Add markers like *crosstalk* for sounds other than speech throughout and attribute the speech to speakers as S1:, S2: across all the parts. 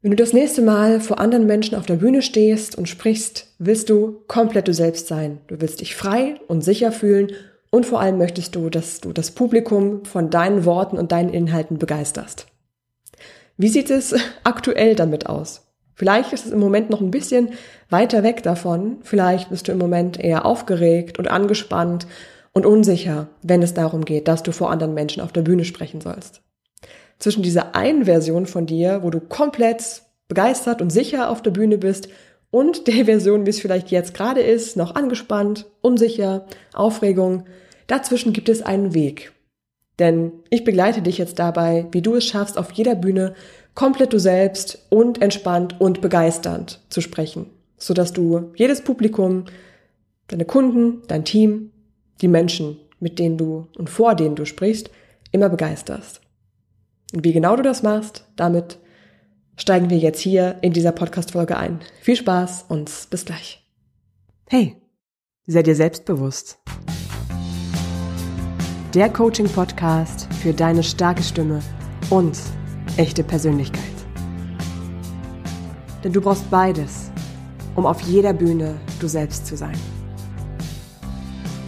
S1: Wenn du das nächste Mal vor anderen Menschen auf der Bühne stehst und sprichst, willst du komplett du selbst sein. Du willst dich frei und sicher fühlen und vor allem möchtest du, dass du das Publikum von deinen Worten und deinen Inhalten begeisterst. Wie sieht es *laughs* aktuell damit aus? Vielleicht ist es im Moment noch ein bisschen weiter weg davon. Vielleicht bist du im Moment eher aufgeregt und angespannt und unsicher, wenn es darum geht, dass du vor anderen Menschen auf der Bühne sprechen sollst zwischen dieser einen Version von dir, wo du komplett begeistert und sicher auf der Bühne bist, und der Version, wie es vielleicht jetzt gerade ist, noch angespannt, unsicher, Aufregung. Dazwischen gibt es einen Weg. Denn ich begleite dich jetzt dabei, wie du es schaffst, auf jeder Bühne komplett du selbst und entspannt und begeisternd zu sprechen, sodass du jedes Publikum, deine Kunden, dein Team, die Menschen, mit denen du und vor denen du sprichst, immer begeisterst. Wie genau du das machst, damit steigen wir jetzt hier in dieser Podcast-Folge ein. Viel Spaß und bis gleich.
S2: Hey, sei dir selbstbewusst. Der Coaching-Podcast für deine starke Stimme und echte Persönlichkeit. Denn du brauchst beides, um auf jeder Bühne du selbst zu sein.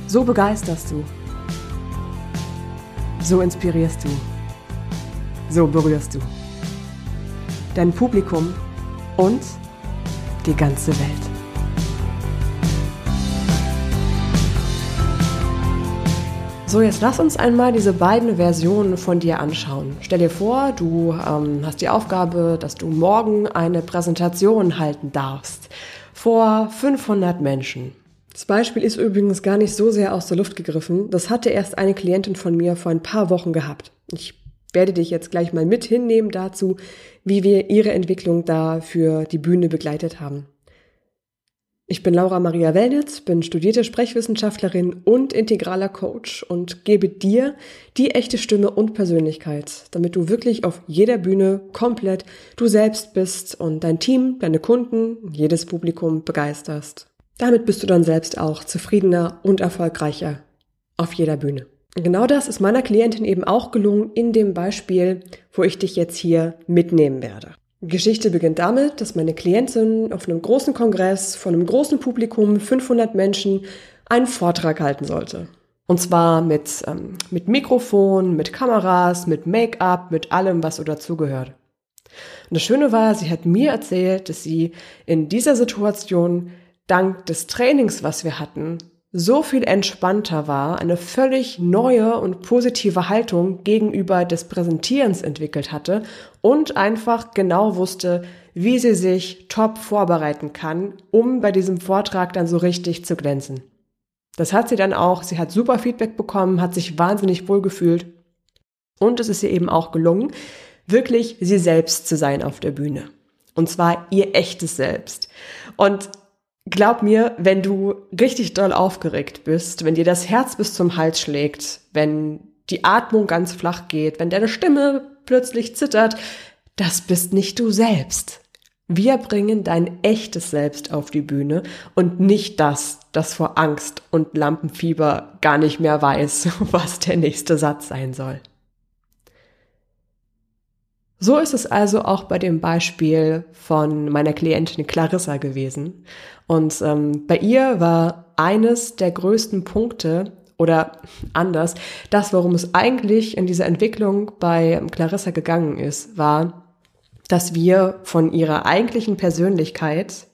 S2: So begeisterst du. So inspirierst du so berührst du dein Publikum und die ganze Welt.
S1: So, jetzt lass uns einmal diese beiden Versionen von dir anschauen. Stell dir vor, du ähm, hast die Aufgabe, dass du morgen eine Präsentation halten darfst vor 500 Menschen. Das Beispiel ist übrigens gar nicht so sehr aus der Luft gegriffen. Das hatte erst eine Klientin von mir vor ein paar Wochen gehabt. Ich werde dich jetzt gleich mal mit hinnehmen dazu, wie wir ihre Entwicklung da für die Bühne begleitet haben. Ich bin Laura Maria Wellnitz, bin studierte Sprechwissenschaftlerin und integraler Coach und gebe dir die echte Stimme und Persönlichkeit, damit du wirklich auf jeder Bühne komplett du selbst bist und dein Team, deine Kunden, jedes Publikum begeisterst. Damit bist du dann selbst auch zufriedener und erfolgreicher auf jeder Bühne. Genau das ist meiner Klientin eben auch gelungen in dem Beispiel, wo ich dich jetzt hier mitnehmen werde. Geschichte beginnt damit, dass meine Klientin auf einem großen Kongress von einem großen Publikum, 500 Menschen, einen Vortrag halten sollte. Und zwar mit, ähm, mit Mikrofon, mit Kameras, mit Make-up, mit allem, was so dazugehört. Und das Schöne war, sie hat mir erzählt, dass sie in dieser Situation dank des Trainings, was wir hatten, so viel entspannter war, eine völlig neue und positive Haltung gegenüber des Präsentierens entwickelt hatte und einfach genau wusste, wie sie sich top vorbereiten kann, um bei diesem Vortrag dann so richtig zu glänzen. Das hat sie dann auch, sie hat super Feedback bekommen, hat sich wahnsinnig wohl gefühlt und es ist ihr eben auch gelungen, wirklich sie selbst zu sein auf der Bühne. Und zwar ihr echtes Selbst. Und Glaub mir, wenn du richtig doll aufgeregt bist, wenn dir das Herz bis zum Hals schlägt, wenn die Atmung ganz flach geht, wenn deine Stimme plötzlich zittert, das bist nicht du selbst. Wir bringen dein echtes Selbst auf die Bühne und nicht das, das vor Angst und Lampenfieber gar nicht mehr weiß, *laughs* was der nächste Satz sein soll. So ist es also auch bei dem Beispiel von meiner Klientin Clarissa gewesen. Und ähm, bei ihr war eines der größten Punkte oder anders, das, worum es eigentlich in dieser Entwicklung bei Clarissa gegangen ist, war, dass wir von ihrer eigentlichen Persönlichkeit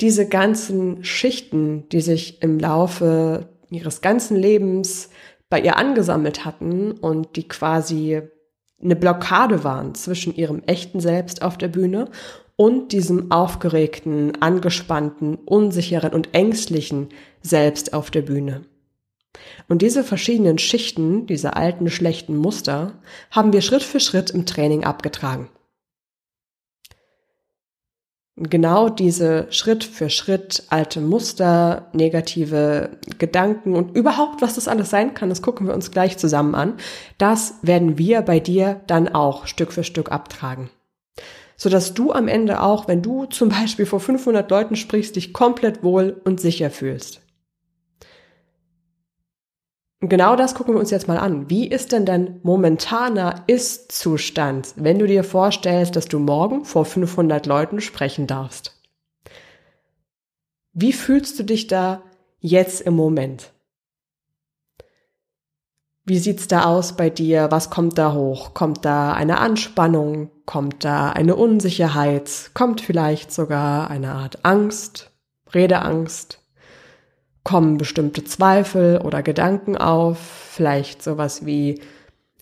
S1: diese ganzen Schichten, die sich im Laufe ihres ganzen Lebens bei ihr angesammelt hatten und die quasi eine Blockade waren zwischen ihrem echten Selbst auf der Bühne und diesem aufgeregten, angespannten, unsicheren und ängstlichen Selbst auf der Bühne. Und diese verschiedenen Schichten, diese alten schlechten Muster, haben wir Schritt für Schritt im Training abgetragen. Genau diese Schritt für Schritt alte Muster, negative Gedanken und überhaupt, was das alles sein kann, das gucken wir uns gleich zusammen an. Das werden wir bei dir dann auch Stück für Stück abtragen. Sodass du am Ende auch, wenn du zum Beispiel vor 500 Leuten sprichst, dich komplett wohl und sicher fühlst. Genau das gucken wir uns jetzt mal an. Wie ist denn dein momentaner Ist-Zustand, wenn du dir vorstellst, dass du morgen vor 500 Leuten sprechen darfst? Wie fühlst du dich da jetzt im Moment? Wie sieht's da aus bei dir? Was kommt da hoch? Kommt da eine Anspannung? Kommt da eine Unsicherheit? Kommt vielleicht sogar eine Art Angst? Redeangst? Kommen bestimmte Zweifel oder Gedanken auf? Vielleicht sowas wie,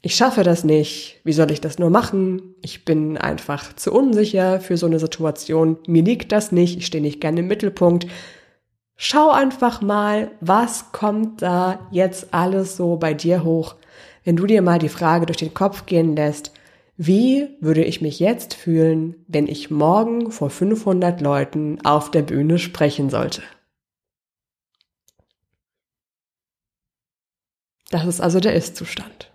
S1: ich schaffe das nicht, wie soll ich das nur machen? Ich bin einfach zu unsicher für so eine Situation, mir liegt das nicht, ich stehe nicht gerne im Mittelpunkt. Schau einfach mal, was kommt da jetzt alles so bei dir hoch, wenn du dir mal die Frage durch den Kopf gehen lässt, wie würde ich mich jetzt fühlen, wenn ich morgen vor 500 Leuten auf der Bühne sprechen sollte? Das ist also der Ist-Zustand.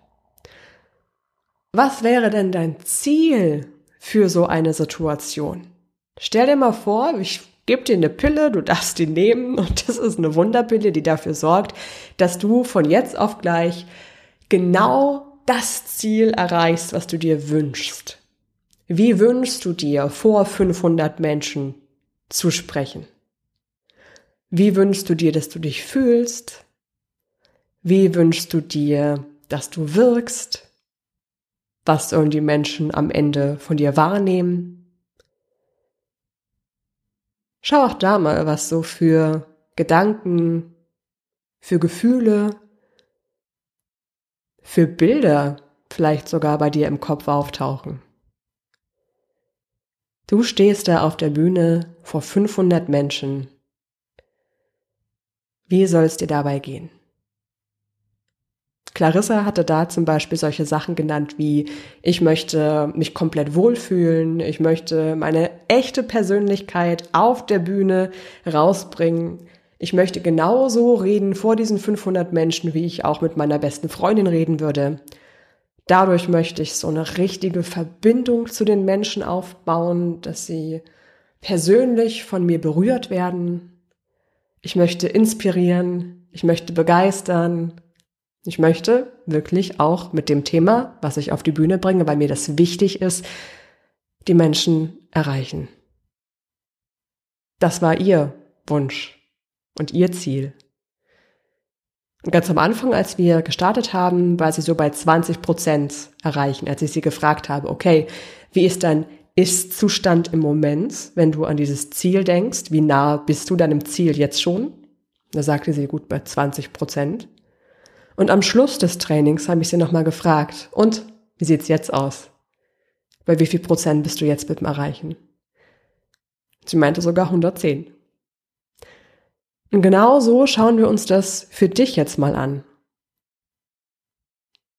S1: Was wäre denn dein Ziel für so eine Situation? Stell dir mal vor, ich gebe dir eine Pille, du darfst die nehmen *laughs* und das ist eine Wunderpille, die dafür sorgt, dass du von jetzt auf gleich genau das Ziel erreichst, was du dir wünschst. Wie wünschst du dir vor 500 Menschen zu sprechen? Wie wünschst du dir, dass du dich fühlst? Wie wünschst du dir, dass du wirkst? Was sollen die Menschen am Ende von dir wahrnehmen? Schau auch da mal, was so für Gedanken, für Gefühle, für Bilder vielleicht sogar bei dir im Kopf auftauchen. Du stehst da auf der Bühne vor 500 Menschen. Wie soll es dir dabei gehen? Clarissa hatte da zum Beispiel solche Sachen genannt wie, ich möchte mich komplett wohlfühlen, ich möchte meine echte Persönlichkeit auf der Bühne rausbringen. Ich möchte genauso reden vor diesen 500 Menschen, wie ich auch mit meiner besten Freundin reden würde. Dadurch möchte ich so eine richtige Verbindung zu den Menschen aufbauen, dass sie persönlich von mir berührt werden. Ich möchte inspirieren, ich möchte begeistern, ich möchte wirklich auch mit dem Thema, was ich auf die Bühne bringe, weil mir das wichtig ist, die Menschen erreichen. Das war ihr Wunsch und ihr Ziel. Und ganz am Anfang, als wir gestartet haben, war sie so bei 20 Prozent erreichen, als ich sie gefragt habe, okay, wie ist dein Ist-Zustand im Moment, wenn du an dieses Ziel denkst? Wie nah bist du deinem Ziel jetzt schon? Da sagte sie gut bei 20 Prozent. Und am Schluss des Trainings habe ich sie nochmal gefragt, und wie sieht's jetzt aus? Bei wie viel Prozent bist du jetzt mit dem Erreichen? Sie meinte sogar 110. Und genau so schauen wir uns das für dich jetzt mal an.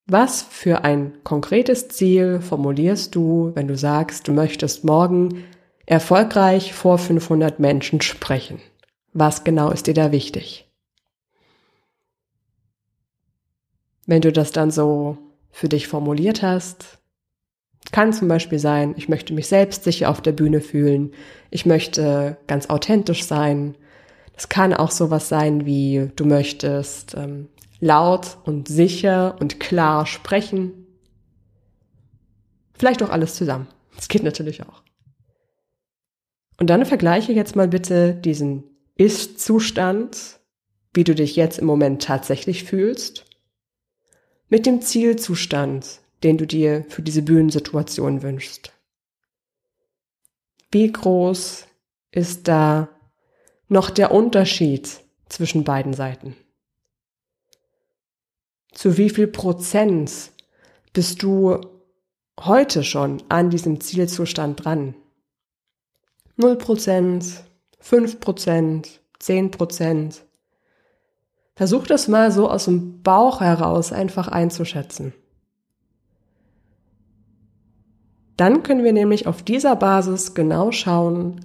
S1: Was für ein konkretes Ziel formulierst du, wenn du sagst, du möchtest morgen erfolgreich vor 500 Menschen sprechen? Was genau ist dir da wichtig? Wenn du das dann so für dich formuliert hast, kann zum Beispiel sein, ich möchte mich selbst sicher auf der Bühne fühlen, ich möchte ganz authentisch sein. Das kann auch sowas sein wie, du möchtest ähm, laut und sicher und klar sprechen. Vielleicht auch alles zusammen. Das geht natürlich auch. Und dann vergleiche jetzt mal bitte diesen Ist-Zustand, wie du dich jetzt im Moment tatsächlich fühlst, mit dem Zielzustand, den du dir für diese Bühnensituation wünschst. Wie groß ist da noch der Unterschied zwischen beiden Seiten? Zu wie viel Prozent bist du heute schon an diesem Zielzustand dran? 0 Prozent, 5 Prozent, 10 Prozent? Versuch das mal so aus dem Bauch heraus einfach einzuschätzen. Dann können wir nämlich auf dieser Basis genau schauen,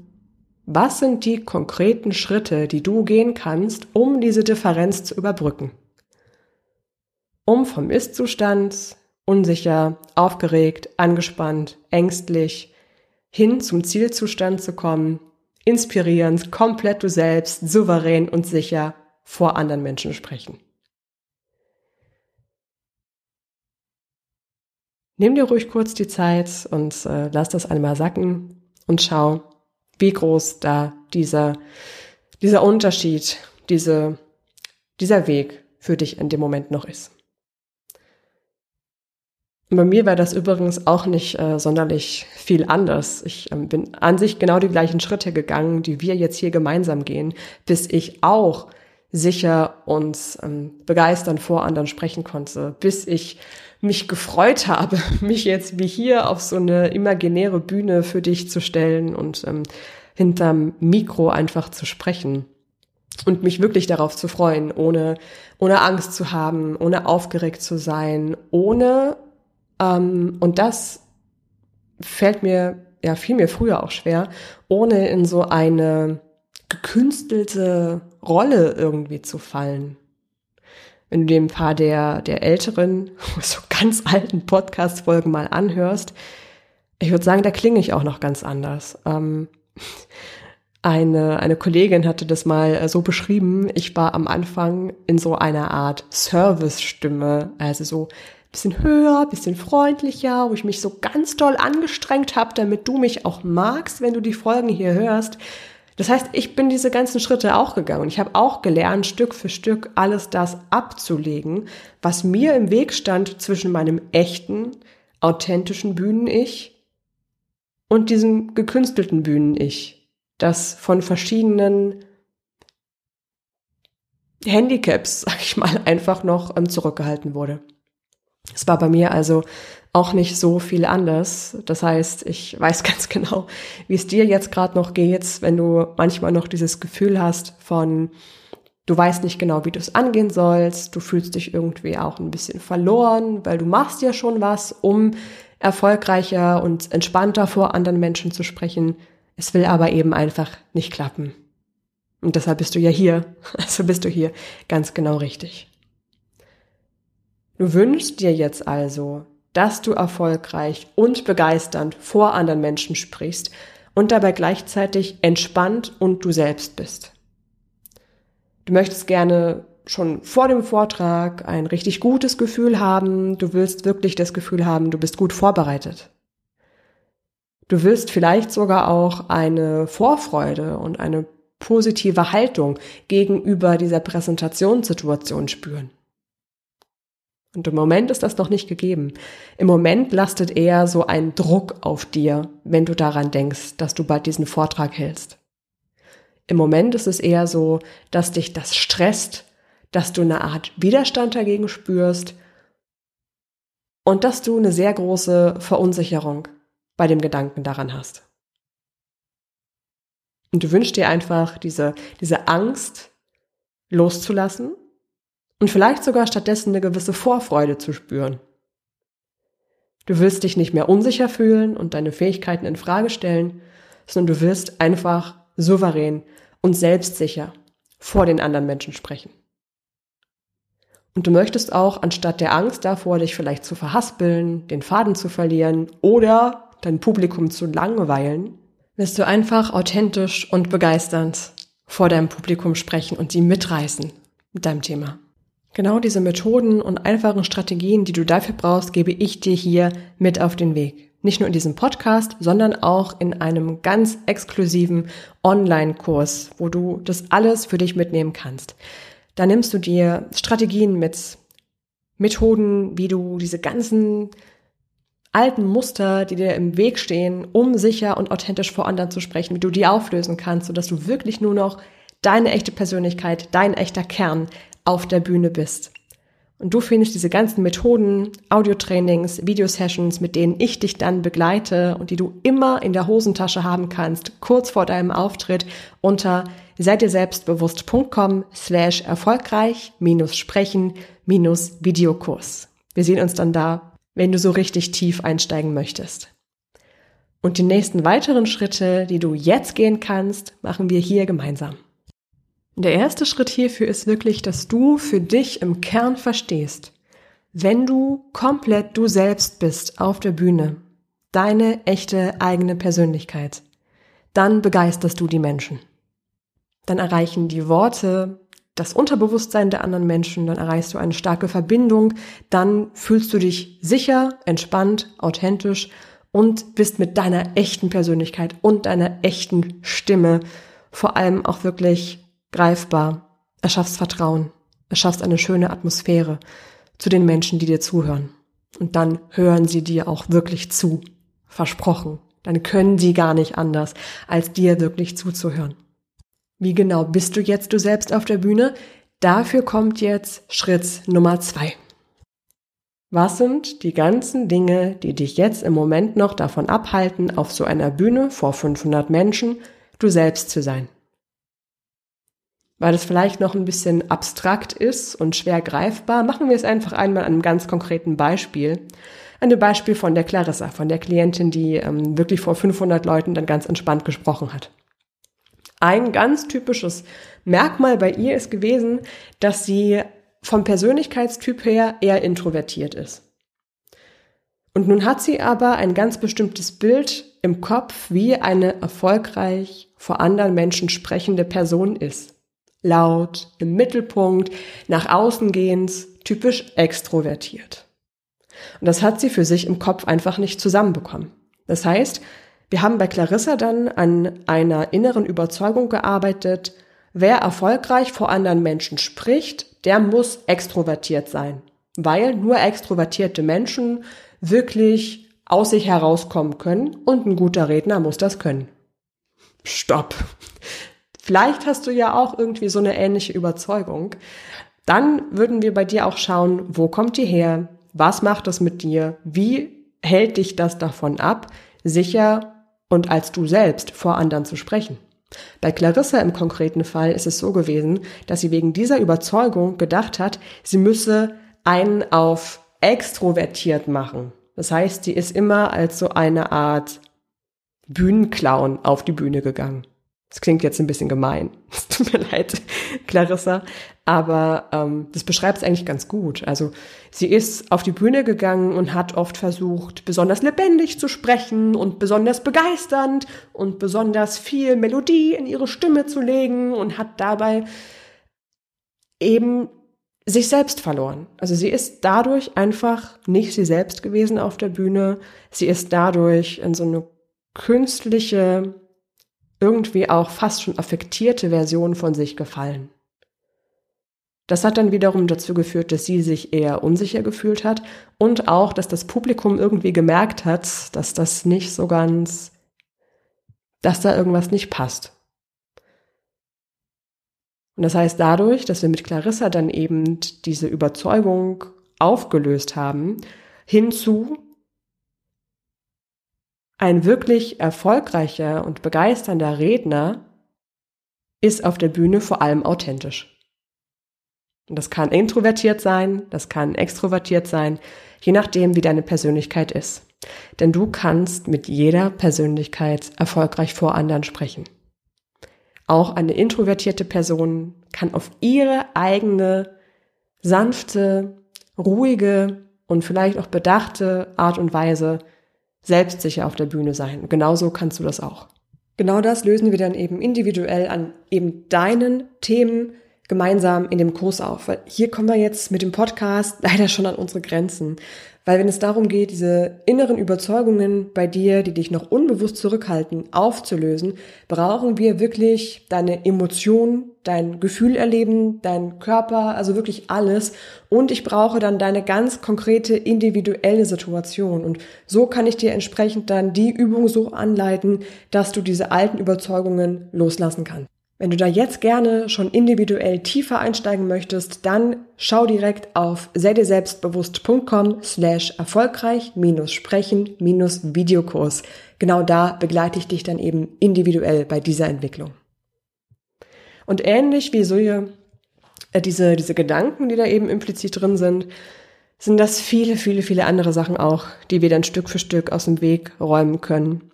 S1: was sind die konkreten Schritte, die du gehen kannst, um diese Differenz zu überbrücken. Um vom Ist-Zustand unsicher, aufgeregt, angespannt, ängstlich hin zum Zielzustand zu kommen, inspirierend, komplett du selbst, souverän und sicher vor anderen Menschen sprechen. Nimm dir ruhig kurz die Zeit und äh, lass das einmal sacken und schau, wie groß da dieser, dieser Unterschied, diese, dieser Weg für dich in dem Moment noch ist. Und bei mir war das übrigens auch nicht äh, sonderlich viel anders. Ich äh, bin an sich genau die gleichen Schritte gegangen, die wir jetzt hier gemeinsam gehen, bis ich auch sicher und ähm, begeisternd vor anderen sprechen konnte, bis ich mich gefreut habe, *laughs* mich jetzt wie hier auf so eine imaginäre Bühne für dich zu stellen und ähm, hinterm Mikro einfach zu sprechen und mich wirklich darauf zu freuen, ohne, ohne Angst zu haben, ohne aufgeregt zu sein, ohne, ähm, und das fällt mir, ja, fiel mir früher auch schwer, ohne in so eine gekünstelte Rolle irgendwie zu fallen. Wenn du dir ein paar der, der älteren, *laughs* so ganz alten Podcast-Folgen mal anhörst, ich würde sagen, da klinge ich auch noch ganz anders. Ähm, *laughs* eine, eine Kollegin hatte das mal äh, so beschrieben, ich war am Anfang in so einer Art Service-Stimme, also so bisschen höher, bisschen freundlicher, wo ich mich so ganz doll angestrengt habe, damit du mich auch magst, wenn du die Folgen hier hörst. Das heißt, ich bin diese ganzen Schritte auch gegangen. Ich habe auch gelernt, Stück für Stück alles das abzulegen, was mir im Weg stand zwischen meinem echten, authentischen Bühnen-Ich und diesem gekünstelten Bühnen-Ich, das von verschiedenen Handicaps, *laughs* sag ich mal, einfach noch ähm, zurückgehalten wurde. Es war bei mir also auch nicht so viel anders. Das heißt, ich weiß *laughs* ganz genau, wie es dir jetzt gerade noch geht, wenn du manchmal noch dieses Gefühl hast von, du weißt nicht genau, wie du es angehen sollst, du fühlst dich irgendwie auch ein bisschen verloren, weil du machst ja schon was, um erfolgreicher und entspannter vor anderen Menschen zu sprechen. Es will aber eben einfach nicht klappen. Und deshalb bist du ja hier. *laughs* Also bist du hier ganz genau richtig. Du wünschst dir jetzt also, dass du erfolgreich und begeisternd vor anderen Menschen sprichst und dabei gleichzeitig entspannt und du selbst bist. Du möchtest gerne schon vor dem Vortrag ein richtig gutes Gefühl haben, du willst wirklich das Gefühl haben, du bist gut vorbereitet. Du willst vielleicht sogar auch eine Vorfreude und eine positive Haltung gegenüber dieser Präsentationssituation spüren. Und im Moment ist das noch nicht gegeben. Im Moment lastet eher so ein Druck auf dir, wenn du daran denkst, dass du bald diesen Vortrag hältst. Im Moment ist es eher so, dass dich das stresst, dass du eine Art Widerstand dagegen spürst und dass du eine sehr große Verunsicherung bei dem Gedanken daran hast. Und du wünschst dir einfach diese, diese Angst loszulassen und vielleicht sogar stattdessen eine gewisse Vorfreude zu spüren. Du willst dich nicht mehr unsicher fühlen und deine Fähigkeiten in Frage stellen, sondern du wirst einfach souverän und selbstsicher vor den anderen Menschen sprechen. Und du möchtest auch, anstatt der Angst davor, dich vielleicht zu verhaspeln, den Faden zu verlieren oder dein Publikum zu langweilen, wirst du einfach authentisch und begeisternd vor deinem Publikum sprechen und sie mitreißen mit deinem Thema. Genau diese Methoden und einfachen Strategien, die du dafür brauchst, gebe ich dir hier mit auf den Weg. Nicht nur in diesem Podcast, sondern auch in einem ganz exklusiven Online-Kurs, wo du das alles für dich mitnehmen kannst. Da nimmst du dir Strategien mit, Methoden, wie du diese ganzen alten Muster, die dir im Weg stehen, um sicher und authentisch vor anderen zu sprechen, wie du die auflösen kannst, sodass du wirklich nur noch deine echte Persönlichkeit, dein echter Kern auf der Bühne bist. Und du findest diese ganzen Methoden, Audiotrainings, Videosessions, mit denen ich dich dann begleite und die du immer in der Hosentasche haben kannst, kurz vor deinem Auftritt unter seid ihr selbstbewusst.com slash erfolgreich minus sprechen minus Videokurs. Wir sehen uns dann da, wenn du so richtig tief einsteigen möchtest. Und die nächsten weiteren Schritte, die du jetzt gehen kannst, machen wir hier gemeinsam. Der erste Schritt hierfür ist wirklich, dass du für dich im Kern verstehst, wenn du komplett du selbst bist auf der Bühne, deine echte eigene Persönlichkeit, dann begeisterst du die Menschen. Dann erreichen die Worte das Unterbewusstsein der anderen Menschen, dann erreichst du eine starke Verbindung, dann fühlst du dich sicher, entspannt, authentisch und bist mit deiner echten Persönlichkeit und deiner echten Stimme vor allem auch wirklich greifbar. Erschaffst Vertrauen, erschaffst eine schöne Atmosphäre zu den Menschen, die dir zuhören. Und dann hören sie dir auch wirklich zu. Versprochen. Dann können sie gar nicht anders, als dir wirklich zuzuhören. Wie genau bist du jetzt du selbst auf der Bühne? Dafür kommt jetzt Schritt Nummer zwei. Was sind die ganzen Dinge, die dich jetzt im Moment noch davon abhalten, auf so einer Bühne vor 500 Menschen du selbst zu sein? Weil es vielleicht noch ein bisschen abstrakt ist und schwer greifbar, machen wir es einfach einmal an einem ganz konkreten Beispiel. Ein Beispiel von der Clarissa, von der Klientin, die ähm, wirklich vor 500 Leuten dann ganz entspannt gesprochen hat. Ein ganz typisches Merkmal bei ihr ist gewesen, dass sie vom Persönlichkeitstyp her eher introvertiert ist. Und nun hat sie aber ein ganz bestimmtes Bild im Kopf, wie eine erfolgreich vor anderen Menschen sprechende Person ist laut, im Mittelpunkt, nach außen gehend, typisch extrovertiert. Und das hat sie für sich im Kopf einfach nicht zusammenbekommen. Das heißt, wir haben bei Clarissa dann an einer inneren Überzeugung gearbeitet, wer erfolgreich vor anderen Menschen spricht, der muss extrovertiert sein, weil nur extrovertierte Menschen wirklich aus sich herauskommen können und ein guter Redner muss das können. Stopp. Vielleicht hast du ja auch irgendwie so eine ähnliche Überzeugung. Dann würden wir bei dir auch schauen, wo kommt die her? Was macht das mit dir? Wie hält dich das davon ab, sicher und als du selbst vor anderen zu sprechen? Bei Clarissa im konkreten Fall ist es so gewesen, dass sie wegen dieser Überzeugung gedacht hat, sie müsse einen auf extrovertiert machen. Das heißt, sie ist immer als so eine Art Bühnenclown auf die Bühne gegangen. Das klingt jetzt ein bisschen gemein. *laughs* Es tut mir leid, Clarissa. Aber ähm, das beschreibt es eigentlich ganz gut. Also sie ist auf die Bühne gegangen und hat oft versucht, besonders lebendig zu sprechen und besonders begeisternd und besonders viel Melodie in ihre Stimme zu legen und hat dabei eben sich selbst verloren. Also sie ist dadurch einfach nicht sie selbst gewesen auf der Bühne. Sie ist dadurch in so eine künstliche irgendwie auch fast schon affektierte Version von sich gefallen. Das hat dann wiederum dazu geführt, dass sie sich eher unsicher gefühlt hat und auch, dass das Publikum irgendwie gemerkt hat, dass das nicht so ganz, dass da irgendwas nicht passt. Und das heißt, dadurch, dass wir mit Clarissa dann eben diese Überzeugung aufgelöst haben, hinzu, ein wirklich erfolgreicher und begeisternder Redner ist auf der Bühne vor allem authentisch. Und das kann introvertiert sein, das kann extrovertiert sein, je nachdem, wie deine Persönlichkeit ist. Denn du kannst mit jeder Persönlichkeit erfolgreich vor anderen sprechen. Auch eine introvertierte Person kann auf ihre eigene, sanfte, ruhige und vielleicht auch bedachte Art und Weise selbstsicher auf der Bühne sein. Genauso kannst du das auch. Genau das lösen wir dann eben individuell an eben deinen Themen gemeinsam in dem Kurs auf. Weil hier kommen wir jetzt mit dem Podcast *laughs* leider schon an unsere Grenzen. Weil wenn es darum geht, diese inneren Überzeugungen bei dir, die dich noch unbewusst zurückhalten, aufzulösen, brauchen wir wirklich deine Emotionen, dein Gefühl erleben, dein Körper, also wirklich alles. Und ich brauche dann deine ganz konkrete individuelle Situation. Und so kann ich dir entsprechend dann die Übung so anleiten, dass du diese alten Überzeugungen loslassen kannst. Wenn du da jetzt gerne schon individuell tiefer einsteigen möchtest, dann schau direkt auf selbstbewusst.com slash erfolgreich sprechen Videokurs. Genau da begleite ich dich dann eben individuell bei dieser Entwicklung. Und ähnlich wie so äh, diese, diese Gedanken, die da eben implizit drin sind, sind das viele, viele, viele andere Sachen auch, die wir dann Stück für Stück aus dem Weg räumen können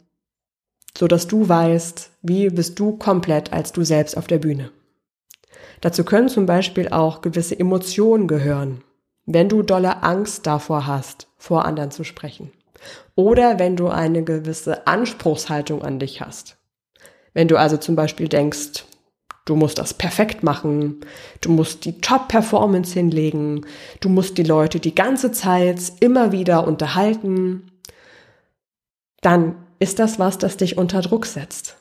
S1: so dass du weißt, wie bist du komplett als du selbst auf der Bühne. Dazu können zum Beispiel auch gewisse Emotionen gehören, wenn du dolle Angst davor hast, vor anderen zu sprechen. Oder wenn du eine gewisse Anspruchshaltung an dich hast. Wenn du also zum Beispiel denkst, Du musst das perfekt machen. Du musst die Top-Performance hinlegen. Du musst die Leute die ganze Zeit immer wieder unterhalten. Dann ist das was, das dich unter Druck setzt.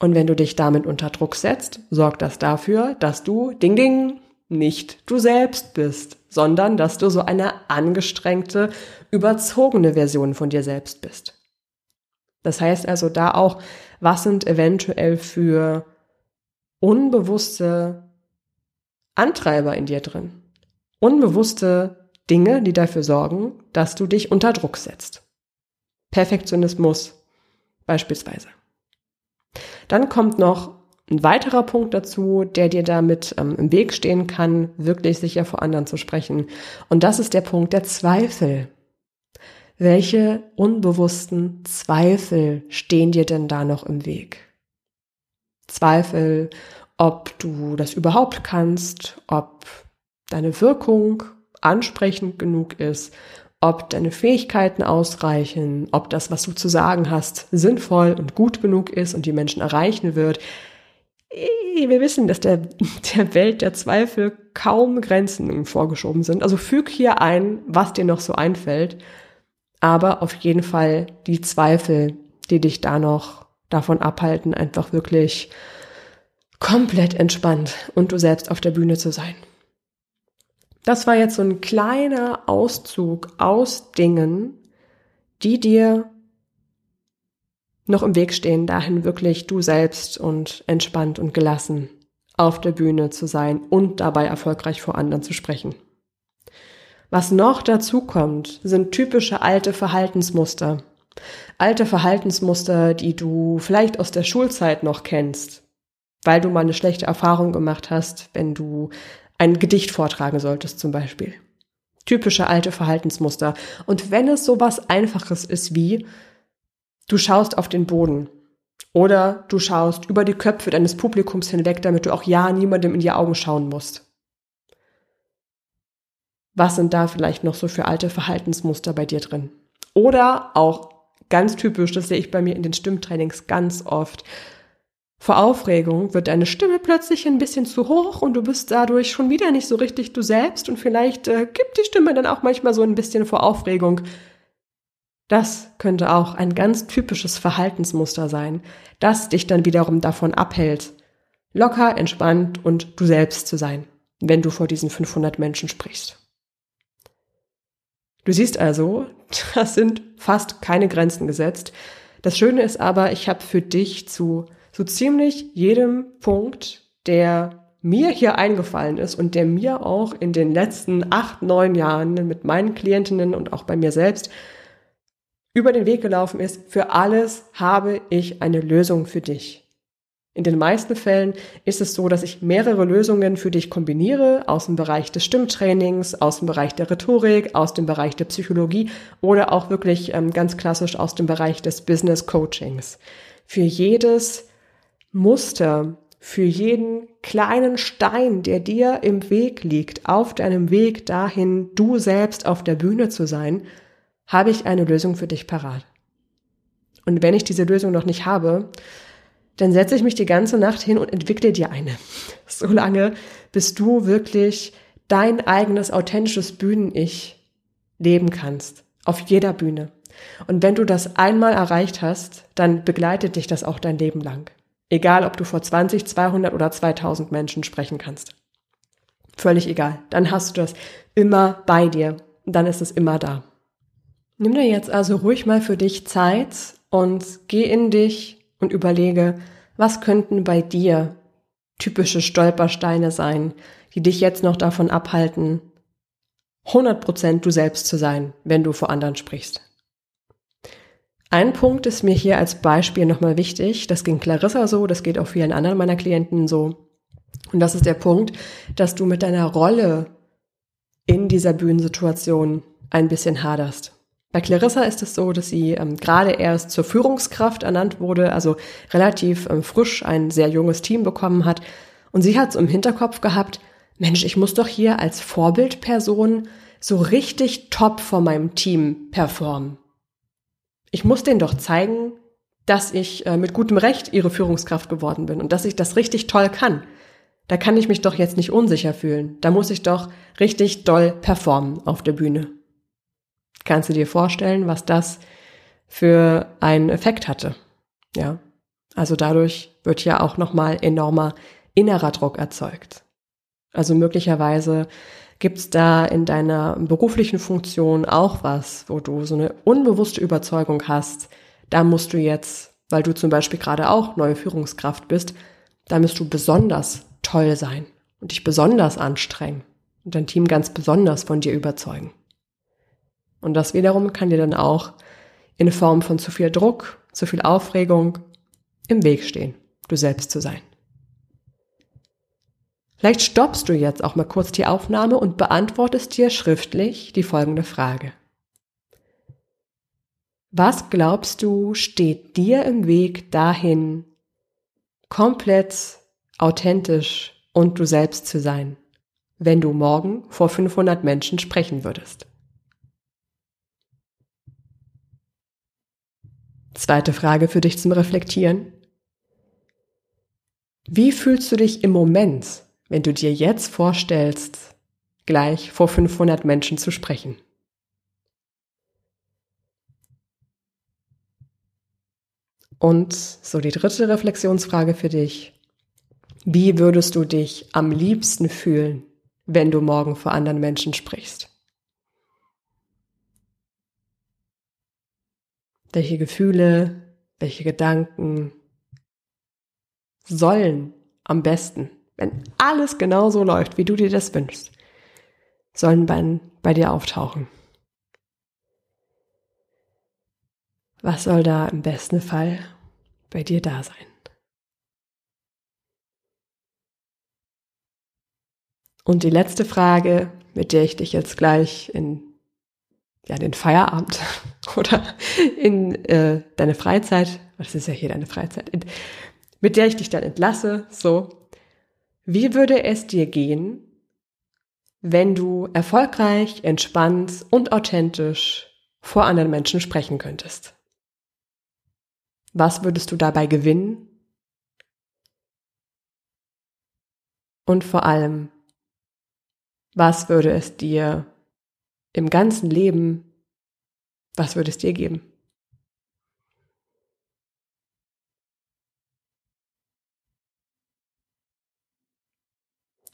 S1: Und wenn du dich damit unter Druck setzt, sorgt das dafür, dass du, ding ding, nicht du selbst bist, sondern dass du so eine angestrengte, überzogene Version von dir selbst bist. Das heißt also da auch, was sind eventuell für unbewusste Antreiber in dir drin? Unbewusste Dinge, die dafür sorgen, dass du dich unter Druck setzt. Perfektionismus beispielsweise. Dann kommt noch ein weiterer Punkt dazu, der dir damit ähm, im Weg stehen kann, wirklich sicher vor anderen zu sprechen. Und das ist der Punkt der Zweifel. Welche unbewussten Zweifel stehen dir denn da noch im Weg? Zweifel, ob du das überhaupt kannst, ob deine Wirkung ansprechend genug ist, ob deine Fähigkeiten ausreichen, ob das, was du zu sagen hast, sinnvoll und gut genug ist und die Menschen erreichen wird. Wir wissen, dass der, *laughs* der Welt der Zweifel kaum Grenzen vorgeschoben sind. Also füg hier ein, was dir noch so einfällt aber auf jeden Fall die Zweifel, die dich da noch davon abhalten, einfach wirklich komplett entspannt und du selbst auf der Bühne zu sein. Das war jetzt so ein kleiner Auszug aus Dingen, die dir noch im Weg stehen, dahin wirklich du selbst und entspannt und gelassen auf der Bühne zu sein und dabei erfolgreich vor anderen zu sprechen. Was noch dazu kommt, sind typische alte Verhaltensmuster. Alte Verhaltensmuster, die du vielleicht aus der Schulzeit noch kennst, weil du mal eine schlechte Erfahrung gemacht hast, wenn du ein Gedicht vortragen solltest zum Beispiel. Typische alte Verhaltensmuster. Und wenn es so was Einfaches ist wie, du schaust auf den Boden oder du schaust über die Köpfe deines Publikums hinweg, damit du auch ja niemandem in die Augen schauen musst. Was sind da vielleicht noch so für alte Verhaltensmuster bei dir drin? Oder auch ganz typisch, das sehe ich bei mir in den Stimmtrainings ganz oft. Vor Aufregung wird deine Stimme plötzlich ein bisschen zu hoch und du bist dadurch schon wieder nicht so richtig du selbst und vielleicht äh, gibt die Stimme dann auch manchmal so ein bisschen vor Aufregung. Das könnte auch ein ganz typisches Verhaltensmuster sein, das dich dann wiederum davon abhält, locker, entspannt und du selbst zu sein, wenn du vor diesen 500 Menschen sprichst. Du siehst also, *laughs* das sind fast keine Grenzen gesetzt. Das Schöne ist aber, ich habe für dich zu so ziemlich jedem Punkt, der mir hier eingefallen ist und der mir auch in den letzten acht, neun Jahren mit meinen Klientinnen und auch bei mir selbst über den Weg gelaufen ist, für alles habe ich eine Lösung für dich. In den meisten Fällen ist es so, dass ich mehrere Lösungen für dich kombiniere aus dem Bereich des Stimmtrainings, aus dem Bereich der Rhetorik, aus dem Bereich der Psychologie oder auch wirklich ähm, ganz klassisch aus dem Bereich des Business Coachings. Für jedes Muster, für jeden kleinen Stein, der dir im Weg liegt, auf deinem Weg dahin, du selbst auf der Bühne zu sein, habe ich eine Lösung für dich parat. Und wenn ich diese Lösung noch nicht habe, dann setze ich mich die ganze Nacht hin und entwickle dir eine. *laughs* So lange, bis du wirklich dein eigenes authentisches Bühnen-Ich leben kannst. Auf jeder Bühne. Und wenn du das einmal erreicht hast, dann begleitet dich das auch dein Leben lang. Egal, ob du vor 20, 200 oder 2000 Menschen sprechen kannst. Völlig egal. Dann hast du das immer bei dir. Dann ist es immer da. Nimm dir jetzt also ruhig mal für dich Zeit und geh in dich und überlege, was könnten bei dir typische Stolpersteine sein, die dich jetzt noch davon abhalten, 100% du selbst zu sein, wenn du vor anderen sprichst. Ein Punkt ist mir hier als Beispiel nochmal wichtig. Das ging Clarissa so, das geht auch vielen anderen meiner Klienten so. Und das ist der Punkt, dass du mit deiner Rolle in dieser Bühnensituation ein bisschen haderst. Bei Clarissa ist es so, dass sie ähm, gerade erst zur Führungskraft ernannt wurde, also relativ ähm, frisch ein sehr junges Team bekommen hat. Und sie hat es im Hinterkopf gehabt, Mensch, ich muss doch hier als Vorbildperson so richtig top vor meinem Team performen. Ich muss denen doch zeigen, dass ich äh, mit gutem Recht ihre Führungskraft geworden bin und dass ich das richtig toll kann. Da kann ich mich doch jetzt nicht unsicher fühlen. Da muss ich doch richtig doll performen auf der Bühne. Kannst du dir vorstellen, was das für einen Effekt hatte? Ja. Also dadurch wird ja auch nochmal enormer innerer Druck erzeugt. Also möglicherweise gibt's da in deiner beruflichen Funktion auch was, wo du so eine unbewusste Überzeugung hast, da musst du jetzt, weil du zum Beispiel gerade auch neue Führungskraft bist, da musst du besonders toll sein und dich besonders anstrengen und dein Team ganz besonders von dir überzeugen. Und das wiederum kann dir dann auch in Form von zu viel Druck, zu viel Aufregung im Weg stehen, du selbst zu sein. Vielleicht stoppst du jetzt auch mal kurz die Aufnahme und beantwortest dir schriftlich die folgende Frage. Was glaubst du, steht dir im Weg dahin, komplett authentisch und du selbst zu sein, wenn du morgen vor 500 Menschen sprechen würdest? Zweite Frage für dich zum Reflektieren. Wie fühlst du dich im Moment, wenn du dir jetzt vorstellst, gleich vor 500 Menschen zu sprechen? Und so die dritte Reflexionsfrage für dich. Wie würdest du dich am liebsten fühlen, wenn du morgen vor anderen Menschen sprichst? Welche Gefühle, welche Gedanken sollen am besten, wenn alles genauso läuft, wie du dir das wünschst, sollen bei, bei dir auftauchen? Was soll da im besten Fall bei dir da sein? Und die letzte Frage, mit der ich dich jetzt gleich in ja, den Feierabend *laughs* oder in äh, deine Freizeit, das ist ja hier deine Freizeit, in, mit der ich dich dann entlasse, so, wie würde es dir gehen, wenn du erfolgreich, entspannt und authentisch vor anderen Menschen sprechen könntest? Was würdest du dabei gewinnen? Und vor allem, was würde es dir im ganzen Leben, was würde es dir geben?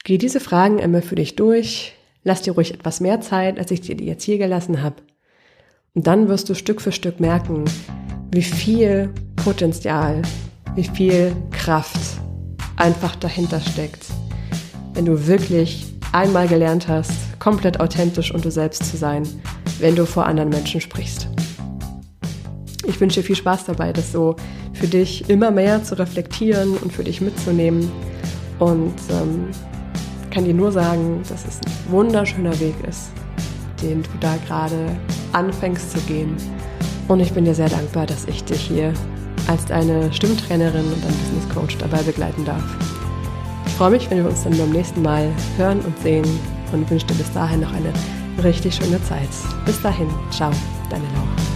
S1: Geh diese Fragen einmal für dich durch, lass dir ruhig etwas mehr Zeit, als ich dir die jetzt hier gelassen habe. Und dann wirst du Stück für Stück merken, wie viel Potenzial, wie viel Kraft einfach dahinter steckt. Wenn du wirklich einmal gelernt hast, komplett authentisch und du selbst zu sein, wenn du vor anderen Menschen sprichst. Ich wünsche dir viel Spaß dabei, das so für dich immer mehr zu reflektieren und für dich mitzunehmen. Und ähm, kann dir nur sagen, dass es ein wunderschöner Weg ist, den du da gerade anfängst zu gehen. Und ich bin dir sehr dankbar, dass ich dich hier als deine Stimmtrainerin und dein Business Coach dabei begleiten darf. Ich freue mich, wenn wir uns dann beim nächsten Mal hören und sehen und wünsche dir bis dahin noch eine richtig schöne Zeit. Bis dahin, ciao, deine Laura.